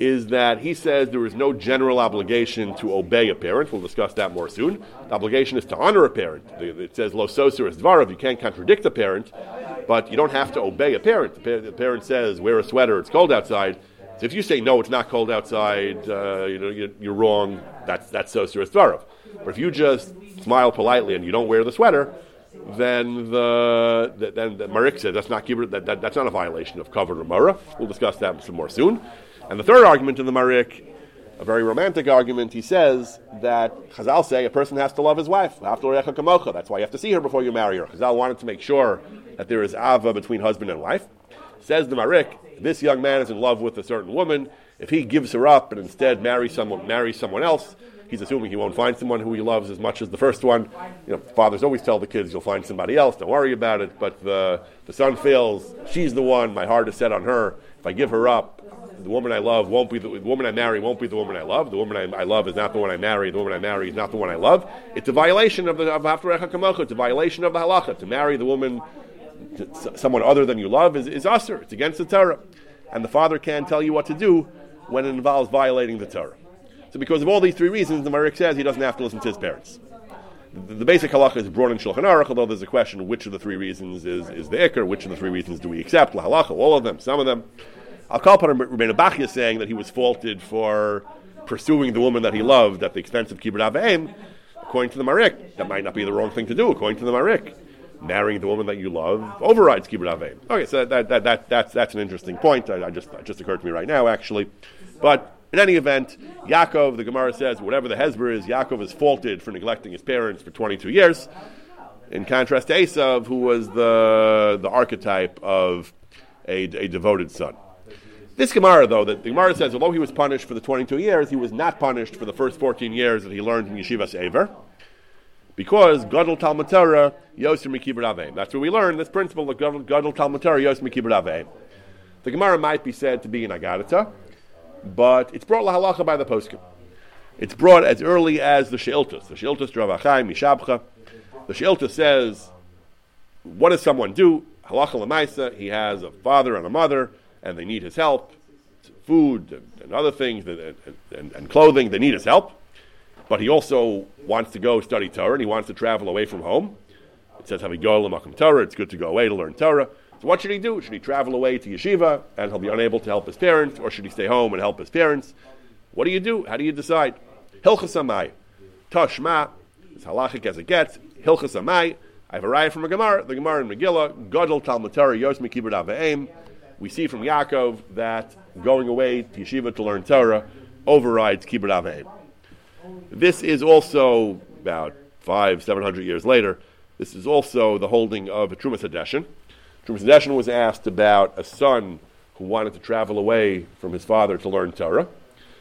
is that he says there is no general obligation to obey a parent. We'll discuss that more soon. The obligation is to honor a parent. It says lo soser is dvarav. You can't contradict a parent, but you don't have to obey a parent. The parent says wear a sweater. It's cold outside. So if you say no, it's not cold outside. Uh, you know you're wrong. That's that's soser is dvarav. But if you just smile politely and you don't wear the sweater, then the then the Marik says that's not that, that, that's not a violation of covered Ramara. We'll discuss that some more soon. And the third argument in the Marik, a very romantic argument, he says that Chazal say a person has to love his wife. That's why you have to see her before you marry her. Chazal wanted to make sure that there is ava between husband and wife. Says the Marik, this young man is in love with a certain woman. If he gives her up and instead marries someone, marries someone else, he's assuming he won't find someone who he loves as much as the first one. You know, fathers always tell the kids, "You'll find somebody else. Don't worry about it." But the the son feels she's the one. My heart is set on her. If I give her up, the woman I love won't be the, the, woman I marry won't be the woman I love. The woman I, I, love is not the one I marry. The woman I marry is not the one I love. It's a violation of the of. It's a violation of the halacha to marry the woman to someone other than you love is is usher. It's against the Torah, and the father can't tell you what to do when it involves violating the Torah. So, because of all these three reasons, the Marik says he doesn't have to listen to his parents. The, the basic halacha is brought in Shulchan Aruch, although there's a question which of the three reasons is, is the ikr, which of the three reasons do we accept? La halacha, all of them, some of them. Call upon Rabbeinu Bachya saying that he was faulted for pursuing the woman that he loved at the expense of Kibbud Avim, According to the Marik, that might not be the wrong thing to do. According to the Marik, marrying the woman that you love overrides Kibbud avim. Okay, so that, that, that, that's, that's an interesting point. I, I just just occurred to me right now, actually. But in any event, Yaakov, the Gemara says, whatever the Hezbollah is, Yaakov is faulted for neglecting his parents for 22 years. In contrast to Esav, who was the, the archetype of a, a devoted son. This Gemara, though, that the Gemara says, although he was punished for the 22 years, he was not punished for the first 14 years that he learned in Yeshivas Ever, because Gadol Talmud Torah Yosem Mikibur. That's where we learn this principle of Gadol Talmud Torah Yosem Mikibur. The Gemara might be said to be an Agadata, but it's brought lahalacha by the poskim. It's brought as early as the Sheiltus. The Sheiltus Dravachai Mishabcha. The Sheiltus says, what does someone do? Halacha Lamaisa, he has a father and a mother, and they need his help, food and, and other things, and, and, and, clothing, they need his help. But he also wants to go study Torah, and he wants to travel away from home. It says, Havigol Makom Torah, it's good to go away to learn Torah. So what should he do? Should he travel away to yeshiva, and he'll be unable to help his parents, or should he stay home and help his parents? What do you do? How do you decide? Hilchas Amai. Tashma, as halachic as it gets. Hilchas Amai. I have a from a Gemara, the Gemara in Megillah, Gadol Talmud Torah, Yosmi Kibbud Aveim. We see from Yaakov that going away to yeshiva to learn Torah overrides Kibbud Aveim. This is also about five, seven hundred years later. This is also the holding of a Trumas Hadeshin. Trumas was asked about a son who wanted to travel away from his father to learn Torah.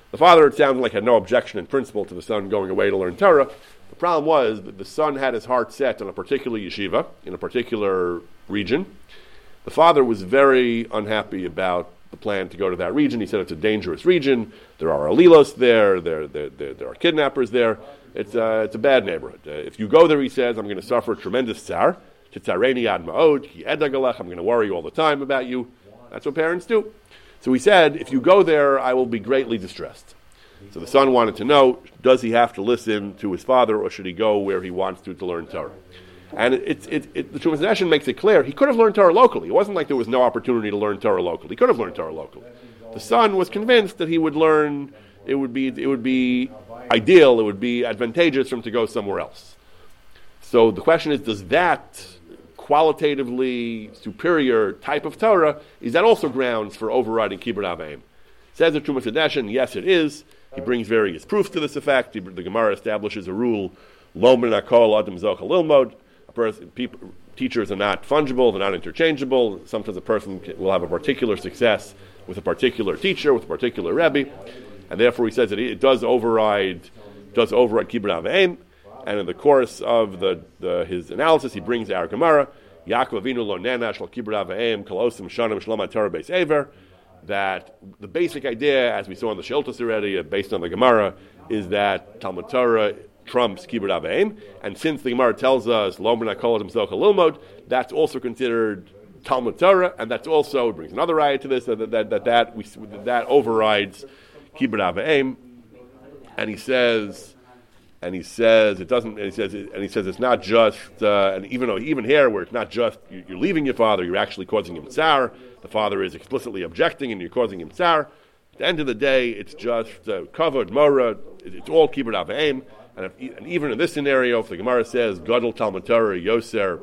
The father, it sounded like, had no objection in principle to the son going away to learn Torah. The problem was that the son had his heart set on a particular yeshiva in a particular region. The father was very unhappy about the plan to go to that region. He said it's a dangerous region. There are alilos there. There, there, there, there are kidnappers there. It's, uh, it's a bad neighborhood. Uh, if you go there, he says, I'm going to suffer tremendous tsar. ad ma'od, I'm going to worry all the time about you. That's what parents do. So he said, if you go there, I will be greatly distressed. So the son wanted to know, does he have to listen to his father or should he go where he wants to to learn Torah? And it, it, it, the translation makes it clear he could have learned Torah locally. It wasn't like there was no opportunity to learn Torah locally. He could have learned Torah locally. The son was convinced that he would learn, it would be, it would be ideal, it would be advantageous for him to go somewhere else. So the question is, does that qualitatively superior type of Torah, is that also grounds for overriding Kibbud Aveim? Says the Trumas Hadeshin, yes, it is. He brings various proofs to this effect. The, the Gemara establishes a rule: Akol Adam Zochal Ilmod. People, teachers are not fungible; they're not interchangeable. Sometimes a person can, will have a particular success with a particular teacher, with a particular rebbe, and therefore he says that it, does override does override Kibbud Aveim. And in the course of the, the, his analysis, he brings our Gemara. Yaakov Avinu lo nena shal kibbur aveim kolosim shanim shlama Torah beis ever. That the basic idea, as we saw in the Sheltos already, uh, based on the Gemara, is that Talmud Torah trumps kibbur aveim, and since the Gemara tells us lo menakol himself lilmod, that's also considered Talmud Torah, and that's also brings another ayah to this that that that, that, we, that overrides kibbur aveim, and he says and he says it doesn't. And he says, and he says it's not just. Uh, and even though even here, where it's not just you're leaving your father, you're actually causing him tsar. The father is explicitly objecting, and you're causing him tsar. At the end of the day, it's just uh, covered mora. It's all kibbud aveim. And, if, and even in this scenario, if the Gemara says gadol talmud Torah yoser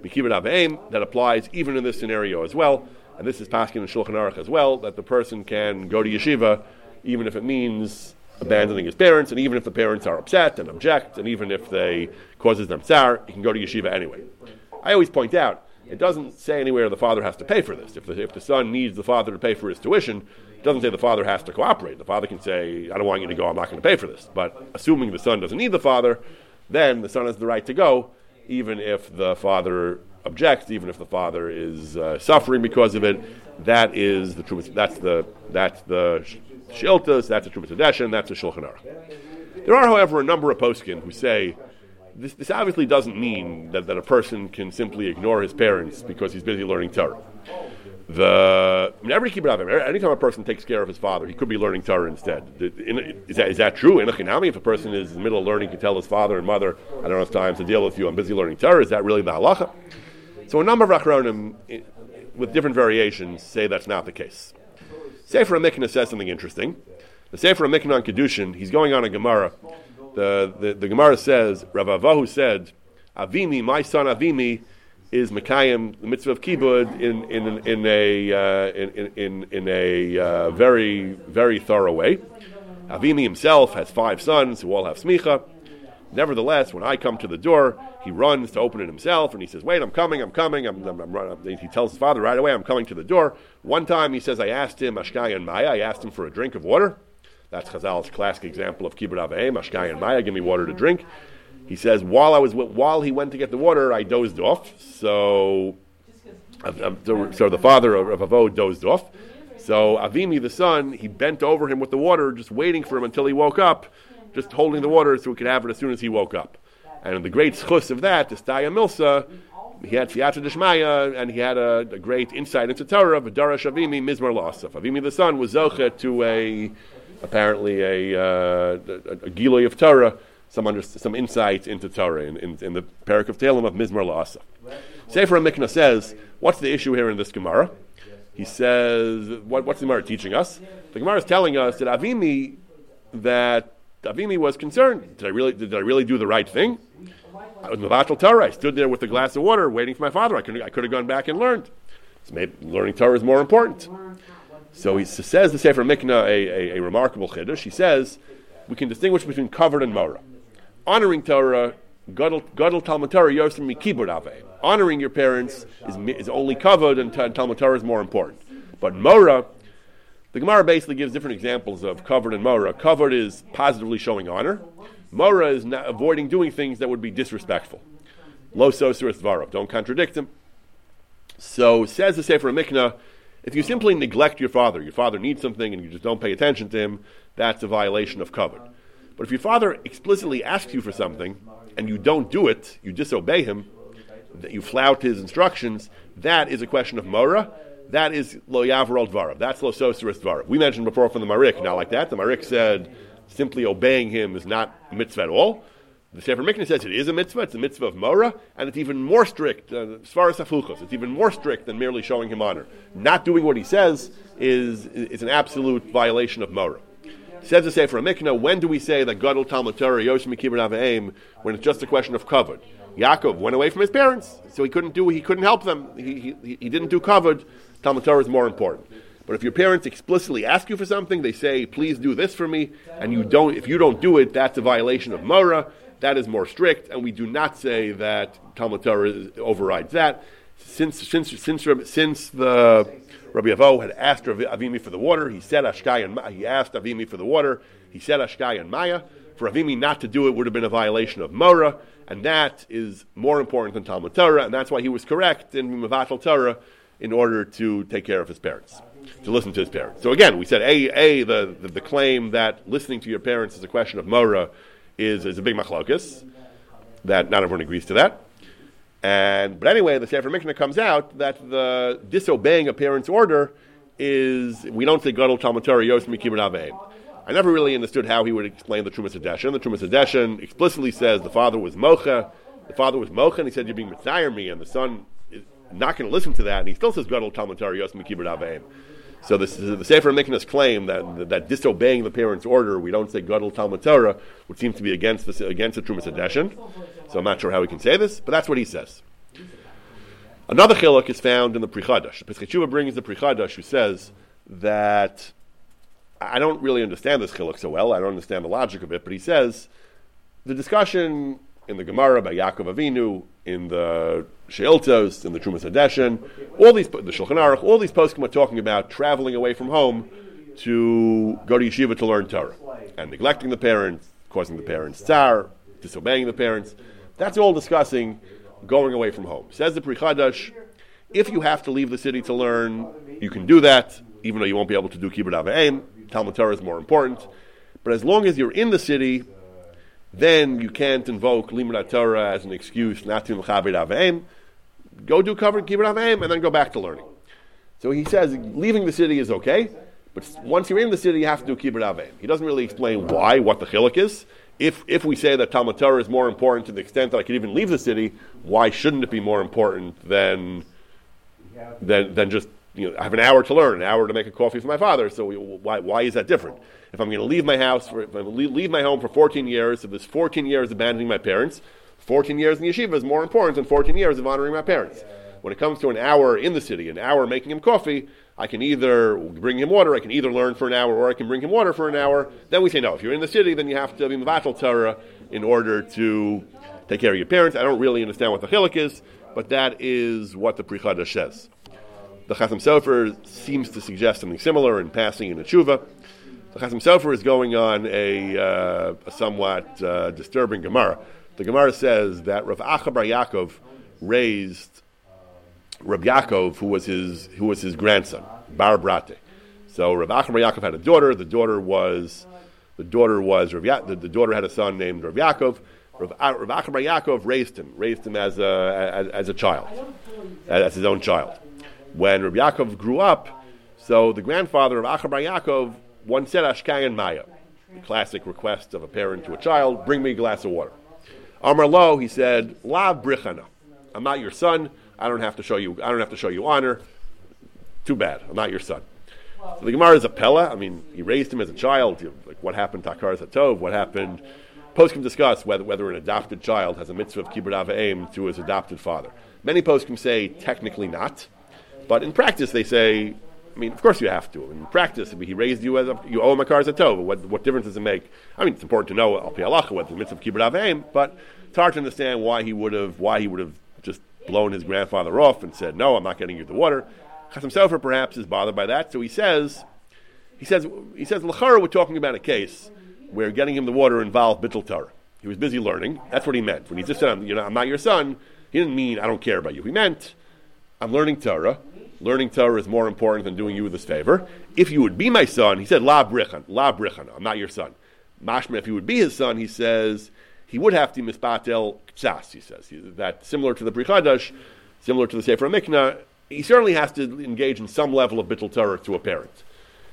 mikibut aveim, that applies even in this scenario as well. And this is Paskin and Shulchan Aruch as well, that the person can go to yeshiva, even if it means abandoning his parents, and even if the parents are upset and object, and even if they causes them tsar, he can go to yeshiva anyway. I always point out it doesn't say anywhere the father has to pay for this. If the, if the son needs the father to pay for his tuition, it doesn't say the father has to cooperate. The father can say, "I don't want you to go. I'm not going to pay for this." But assuming the son doesn't need the father, then the son has the right to go, even if the father objects, even if the father is uh, suffering because of it. That is the truth. That's the that's the Shiltas, that's Trumas Hadeshin, that's a Shulchan Aruch. There are, however, a number of poskim who say this, this obviously doesn't mean that, that a person can simply ignore his parents because he's busy learning Torah. The I mean, every kibbud, anytime a person takes care of his father, he could be learning Torah instead. Is that, is that true? In if a person is in the middle of learning, can tell his father and mother, "I don't have time to deal with you. I'm busy learning Torah." Is that really the halacha? So a number of achronim, with different variations, say that's not the case. Sefer HaMiknah says something interesting. The Sefer HaMiknah on Kedushin, he's going on a Gemara. The, the, the Gemara says, Rav Avahu said, Avimi, my son Avimi, is Mekayim, the mitzvah of Kibbud, in, in, in a, uh, in, in, in a uh, very, very thorough way. Avimi himself has five sons who all have smicha. Nevertheless, when I come to the door, he runs to open it himself, and he says, "Wait, I'm coming, I'm coming." I'm, I'm, I'm he tells his father right away, "I'm coming to the door." One time, he says, "I asked him Ashkai and Maya. I asked him for a drink of water." That's Chazal's classic example of kibbud aveim, Ashkai and Maya. Give me water to drink. He says, while I was while he went to get the water, I dozed off. So, uh, um, so the father of Avo dozed off. So Avimi, the son, he bent over him with the water, just waiting for him until he woke up just holding the water so he could have it as soon as he woke up. And the great schus of that, the Staya Milsa, he had Fiata Deshmaya, and he had a, a, great insight into Torah, Vidara Shavimi, Mizmar Lasaf. Avimi the son was Zocha to a, apparently a, uh, a, a Giloy of Torah, some, under, some insight into Torah in, in, in the Parak of Telem of Mizmar Lasaf. Sefer Mikna says, what's the issue here in this Gemara? He says, what, what's the Gemara teaching us? The Gemara is telling us that Avimi, that Avimi was concerned. Did I really, did I really do the right thing? I was Mavatal Torah. I stood there with a glass of water waiting for my father. I could, I could have gone back and learned. So maybe learning Torah is more important. So he says the Sefer Mikna a, a, a remarkable chiddush. He says we can distinguish between covered and mora. Honoring Torah, gadol Talmud Torah yosim mikibud. Honoring your parents is, is only covered, and Talmud Torah is more important. But mora, the Gemara basically gives different examples of covered and mora. Covered is positively showing honor. Mora is not avoiding doing things that would be disrespectful. Lo sosuris dvarav. Don't contradict him. So says the Sefer Mikna, if you simply neglect your father, your father needs something and you just don't pay attention to him, that's a violation of covet. But if your father explicitly asks you for something and you don't do it, you disobey him, that you flout his instructions, that is a question of mora. That is lo yavrol dvarav. That's lo sosuris dvarav. We mentioned before from the Marik, not like that. The Marik said simply obeying him is not mitzvah at all. The Sefer Mikna says it is a mitzvah. It's a mitzvah of Mora, and it's even more strict uh, as far. It's even more strict than merely showing him honor. Not doing what he says is, is an absolute violation of Mora. Says the Sefer Mikna, when do we say that Gadol Talmud Torah Yoshim Kibbur when it's just a question of covered? Yaakov went away from his parents, so he couldn't do he couldn't help them. He, he, he didn't do covered. Talmud Torah is more important. But if your parents explicitly ask you for something, they say, "Please do this for me," and you don't. If you don't do it, that's a violation of Mora. That is more strict, and we do not say that Talmud Torah overrides that. Since since since since the Rabbi Avo had asked Avimi for the water, he said Ashkai and he asked Avimi for the water. He said Ashkai and Maya. For Avimi not to do it would have been a violation of Mora, and that is more important than Talmud Torah, and that's why he was correct in Mavatal Torah in order to take care of his parents to listen to his parents. So again, we said a a the, the, the claim that listening to your parents is a question of mora is is a big machlokus. That not everyone agrees to that. And but anyway, the Sefer Mikna comes out that the disobeying a parent's order is we don't say gadol talmud Torah kibbud I never really understood how he would explain the Trumas Hadeshin. The Trumas Hadeshin explicitly says the father was mocha. The father was mocha, and he said, "You're being mitzayir me," and the son is not going to listen to that, and he still says gadol talmud Torah kibbud so this, the Sefer Miknas claim that, that disobeying the parent's order, we don't say Gadol Talmud Torah, would seem to be against the, against the Trumas Hadeshin. So I'm not sure how we can say this, but that's what he says. Another chiluk is found in the Pri Chadash. Pesach brings the Pri Chadash who says that I don't really understand this chiluk so well. I don't understand the logic of it, but he says the discussion in the Gemara by Yaakov Avinu, in the Sheiltos, in the Trumas Hadeshin, all these, the Shulchan Aruch, all these poskim are talking about traveling away from home to go to yeshiva to learn Torah and neglecting the parents, causing the parents tsar, disobeying the parents. That's all discussing going away from home. Says the Pri Chadash, if you have to leave the city to learn, you can do that, even though you won't be able to do Kibbud Avayim. Talmud Torah is more important. But as long as you're in the city, then you can't invoke Limud Torah as an excuse not to Mechaber Aveim. Go do cover Kibbud Aveim and then go back to learning. So he says leaving the city is okay, but once you're in the city, you have to do Kibbud Aveim. He doesn't really explain why, what the chiluk is. If, if we say that Talmud Torah is more important to the extent that I could even leave the city, why shouldn't it be more important than, than, than just you know, I have an hour to learn, an hour to make a coffee for my father. So why, why is that different? If I'm going to leave my house, for, if I'm going to leave my home for 14 years, if there's 14 years abandoning my parents, 14 years in yeshiva is more important than 14 years of honoring my parents. When it comes to an hour in the city, an hour making him coffee, I can either bring him water, I can either learn for an hour, or I can bring him water for an hour. Then we say, no, if you're in the city, then you have to be Mavatal Torah in order to take care of your parents. I don't really understand what the chiluk is, but that is what the Pri Chadash says. The Chasam Sofer seems to suggest something similar in passing in a tshuva. The Chasam Sofer is going on a, uh, a somewhat uh, disturbing Gemara. The Gemara says that Rav Acha Bar Yaakov raised Rav Yaakov, who was his who was his grandson, Bar Brate. So Rav Acha Bar Yaakov had a daughter. The daughter was The daughter was Rav ya- the, the, daughter had a son named Rav Yaakov. Rav, Rav Achabar Yaakov raised him, raised him as a, as, as a child, as his own child. When Rav Yaakov grew up, so the grandfather of Achabar Yaakov once said Ashkayan Maya, the classic request of a parent to a child, bring me a glass of water. Amar Lo, he said, La brichana. I'm not your son. I don't have to show you. I don't have to show you honor. Too bad. I'm not your son. So the Gemara is a Pella. I mean, he raised him as a child. Like what happened to Akar Zatov? What happened? Poskim discuss whether, whether an adopted child has a mitzvah of kibbud avaim to his adopted father. Many poskim say technically not, but in practice they say. I mean, of course you have to. In practice, I mean, he raised you as a, you owe him a kar zatov. What, what difference does it make? I mean, it's important to know al pi what the mitzvah of kibbud avaim, but it's hard to understand why he would have why he would have just blown his grandfather off and said, "No, I'm not getting you the water." Chasam Sofer perhaps is bothered by that, so he says, he says, he says, Lachara, we're talking about a case where getting him the water involved bittul Torah. He was busy learning. That's what he meant when he just said, "You know, I'm not your son." He didn't mean I don't care about you. He meant I'm learning Torah. Learning Torah is more important than doing you this favor. If you would be my son, he said, La brichan, la brichan, I'm not your son. Mashma, if you would be his son, he says, he would have to mispatel ktsas, he says. That similar to the Pri Chadash, similar to the Sefer Mikna, he certainly has to engage in some level of bittul Torah to a parent.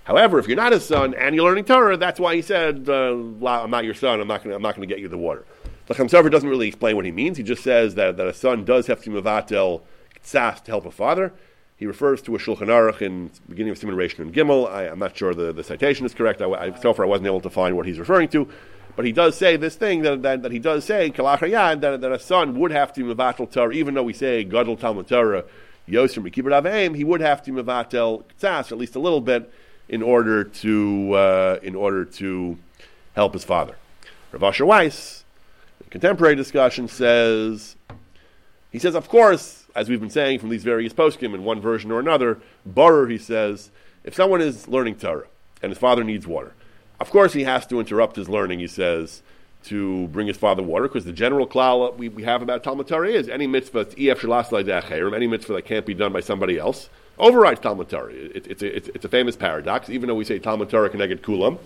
However, if you're not his son and you're learning Torah, that's why he said, uh, "I'm not your son. I'm not going. To get you the water." The Chasam Sofer doesn't really explain what he means. He just says that, that a son does have to mevatel tzas to help a father. He refers to a Shulchan Aruch in beginning of Simon Rishon and Gimel. I, am not sure the, the citation is correct. I, I, so far, I wasn't able to find what he's referring to. But he does say this thing that, that, that he does say, that, that a son would have to mevatel Torah, even though we say Gadol Talmud Torah Yoser Mekibur Aveim, he would have to mevatel tzas at least a little bit in order to uh, in order to help his father. Rav Asher Weiss, contemporary discussion, says he says, of course, as we've been saying from these various poskim in one version or another, Barer, he says, if someone is learning Torah and his father needs water, of course he has to interrupt his learning, he says, to bring his father water, because the general klal we, we have about Talmud Torah is any mitzvah, ef any mitzvah that can't be done by somebody else, overrides Talmud Torah. It, it's, a, it's, it's, a famous paradox, even though we say Talmud Torah k'neged kulam,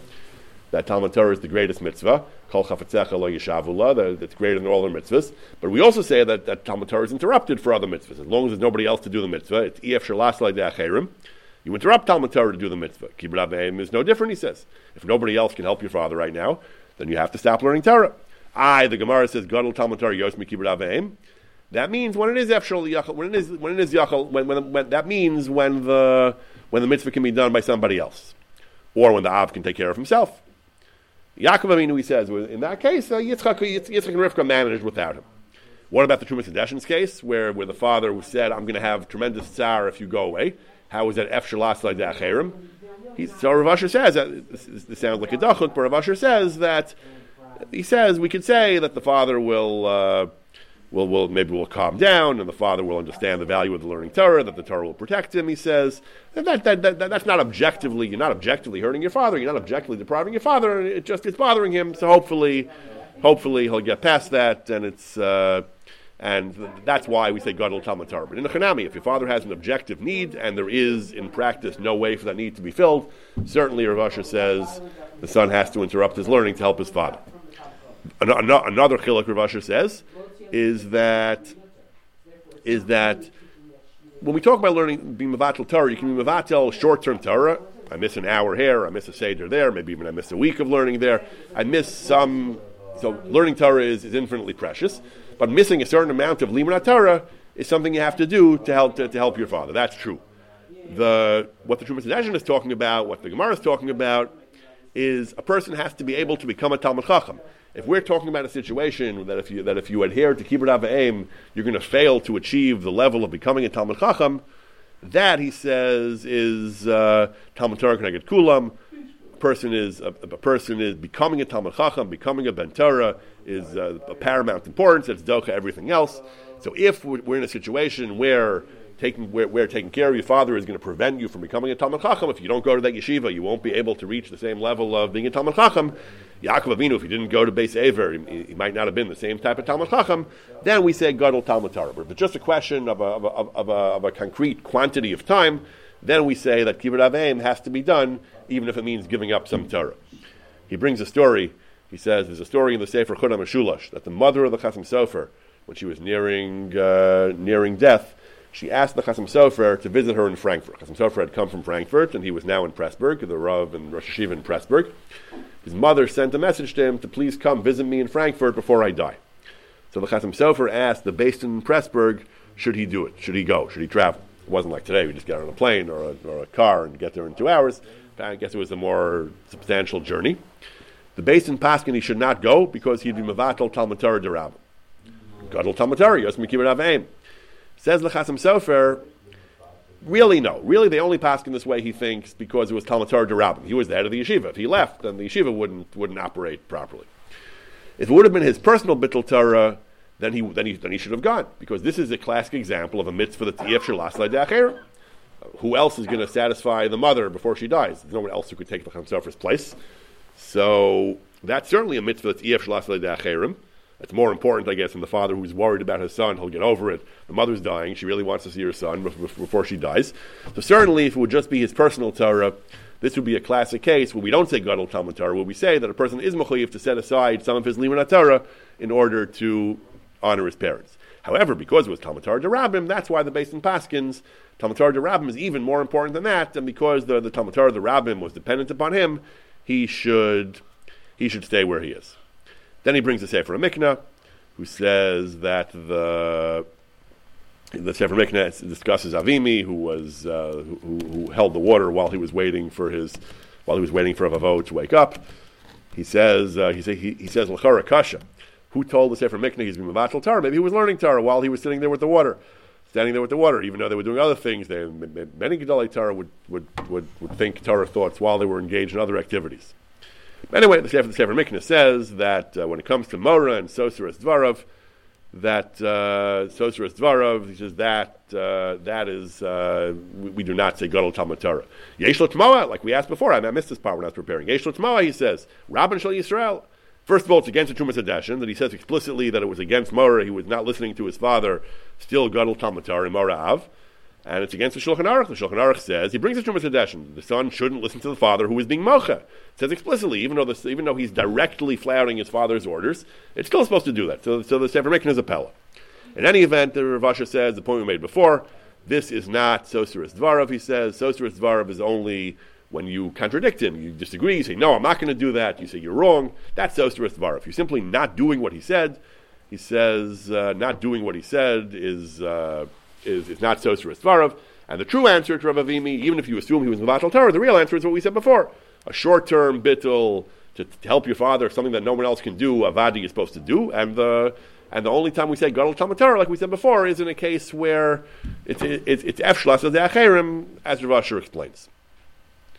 that Talmud Torah is the greatest mitzvah, kol chafetzecha lo yishavula, that's greater than all the mitzvahs. But we also say that, that Talmud Torah is interrupted for other mitzvahs. As long as there's nobody else to do the mitzvah, it's ef shalasla you interrupt Talmud Torah to do the mitzvah. Kibbud is no different, he says. If nobody else can help your father right now, then you have to stop learning Torah. I, the Gemara says, Gadol Talmud Torah Yos Mikibur Aveim. That means when it is Efshal Yachal, when it is when it is Yachal, when, when, when, that means when the when the mitzvah can be done by somebody else, or when the Av can take care of himself. Yaakov Avinu, he says, in that case, uh, Yitzchak, Yitzchak and Rivka managed without him. What about the Trumas Hadeshin's case, where, where the father said, I'm going to have tremendous tsar if you go away? How is that Efshalas like that he, so Rav Asher says that this, this, sounds like a dachut, but Rav Asher says that he says we could say that the father will. Uh, will, will maybe will calm down, and the father will understand the value of the learning Torah, that the Torah will protect him. He says that, that, that, that, that's not objectively you're not objectively hurting your father, you're not objectively depriving your father. It just it's bothering him. So hopefully, hopefully he'll get past that, and it's. Uh, and that's why we say Gadol Talmud Torah. But in the Chanami, if your father has an objective need and there is in practice no way for that need to be filled, certainly Rav Asher says the son has to interrupt his learning to help his father. Another chiluk Rav Asher says is that is that when we talk about learning being mevatel Torah, you can be mevatel short-term Torah. I miss an hour here, I miss a seder there, maybe even I miss a week of learning there. I miss some. So learning Torah is, is infinitely precious. But missing a certain amount of limud Torah is something you have to do to help to, to help your father. That's true. The what the Trumas Hadeshin is talking about, what the Gemara is talking about, is a person has to be able to become a Talmud Chacham. If we're talking about a situation that if you that if you adhere to Kibbud Aim, you're going to fail to achieve the level of becoming a Talmud Chacham, that he says is uh, Talmud Torah K'neged Kulam person is a, a, person is becoming a Talmud Chacham, becoming a Ben Torah is uh, a paramount importance. It's Doka, everything else. So if we're in a situation where taking where, taking care of your father is going to prevent you from becoming a Talmud Chacham, if you don't go to that yeshiva, you won't be able to reach the same level of being a Talmud Chacham. Yaakov Avinu, if he didn't go to Beis Ever, he, he, might not have been the same type of Talmud Chacham. Then we say Gadol Talmud Torah. But just a question of a, of a, of a, of a concrete quantity of time, then we say that kibbud aveim has to be done, even if it means giving up some Torah. he brings a story. He says there's a story in the Sefer Chut HaMeshulash that the mother of the Chasam Sofer, when she was nearing uh, nearing death, she asked the Chasam Sofer to visit her in Frankfurt. Chasam Sofer had come from Frankfurt, and he was now in Pressburg, the Rav and Rosh Yeshiva in Pressburg. His mother sent a message to him to please come visit me in Frankfurt before I die. So the Chasam Sofer asked the beis din Pressburg, should he do it? Should he go? Should he travel? It wasn't like today, we just get on a plane or a, or a car and get there in two hours. I guess it was a more substantial journey. The beis din Paskin, he should not go because he'd be Mavatal Torah Derab. Gadol Talmud Torah, Yos Mikibir Avaim. Says the Chasam Sofer, really no. Really, they only pass in this way, he thinks, because it was Talmud Torah Derabim. He was the head of the yeshiva. If he left, then the yeshiva wouldn't, wouldn't operate properly. If it would have been his personal Bittul Torah, then he, then, he, then he should have gone. Because this is a classic example of a mitzvah that's Ef Shalas. Who else is going to satisfy the mother before she dies? There's no one else who could take the Chasam Sofer's place. So that's certainly a mitzvah that's Ef Shalas. It's more important, I guess, than the father who's worried about his son. He'll get over it. The mother's dying. She really wants to see her son before she dies. So certainly, if it would just be his personal Torah, this would be a classic case where we don't say Gadol Talmud Torah, where we say that a person is mechayiv to set aside some of his Limud Torah in order to honor his parents. However, because it was Talmud Torah Rabbim, that's why the beis din Paskins, Talmud Torah Rabbim is even more important than that, and because the, the Talmud Torah Rabbim was dependent upon him, he should, he should stay where he is. Then he brings the Sefer Mikna, who says that the the Sefer Mikna discusses Avimi, who was uh, who, who, held the water while he was waiting for his while he was waiting for Avavo to wake up. He says uh, he, say, he, he says L'chara Kasha. Who told the Sefer Mikna he's been Mavatal Torah? Maybe he was learning Torah while he was sitting there with the water, standing there with the water. Even though they were doing other things, they, many Gedolei Torah would, would, would, would think Torah thoughts while they were engaged in other activities. Anyway, the Sefer, the Sefer Mikna says that uh, when it comes to Mora and Sosaras Dvarov, that uh, Sosaras Dvarov, he says that uh, that is, uh, we, we, do not say Gadol Talmud Torah. Yesh like we asked before, I, I missed this part when I was preparing. Yesh he says, Rabban Shal Yisrael. First of all, it's against the Trumas Hadeshin, that he says explicitly that it was against Mora, he was not listening to his father, still Gadol Talmud Torah, Mora Av and it's against the Shulchan Aruch. The Shulchan Aruch says he brings it to Mitzvah The son shouldn't listen to the father who is being mocha. It says explicitly, even though the, even though he's directly flouting his father's orders, it's still supposed to do that. So, so the Sefer Mikna is a pella. In any event, the Rav says the point we made before. This is not Sosaris Dvarav. He says Sosaris Dvarav is only when you contradict him, you disagree, you say, No, I'm not going to do that. You say, You're wrong. That's Sosaris Dvarav. You're simply not doing what he said. He says, uh, Not doing what he said is, uh, is, is not Sosaris Dvarav. And the true answer to Rav Avimi, even if you assume he was Mavatal Torah, the real answer is what we said before. A short-term bittul to, to, help your father, something that no one else can do, avadi is supposed to do, and the and the only time we say gadol Talmud like we said before, is in a case where it's it's, it's efshlas of the acherim, as Rav Asher explains.